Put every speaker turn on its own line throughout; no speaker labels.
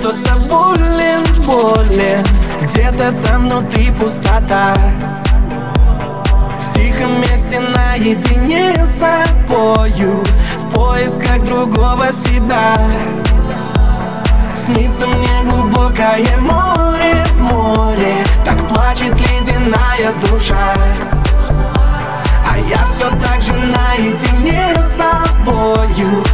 что-то болен, болен Где-то там внутри пустота. В тихом месте наедине с собою В поисках другого себя. Снится мне глубокое море, море Так плачет ледяная душа. А я все так же наедине с собою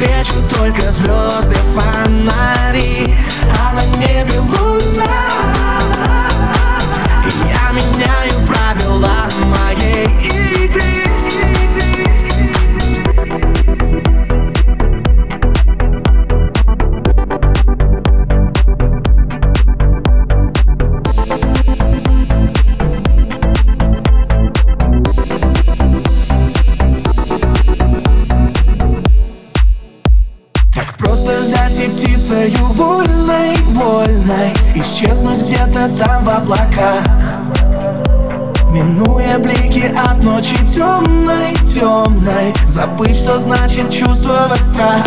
навстречу только звезды, фонари А на небе луна птицею вольной, вольной Исчезнуть где-то там в облаках. Минуя блики от ночи темной, темной Забыть, что значит чувствовать страх.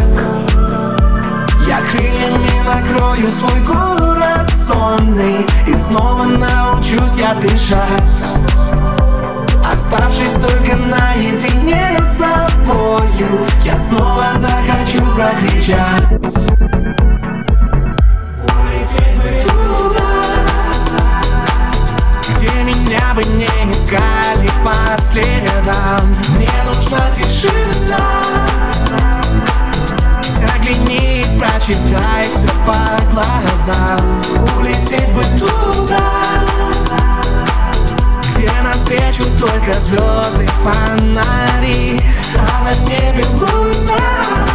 Я крыльями накрою свой город сонный И снова научусь я дышать. Оставшись только наедине с собою и прочитай все по глазам Улететь бы туда где навстречу только звезды, фонари. А на небе луна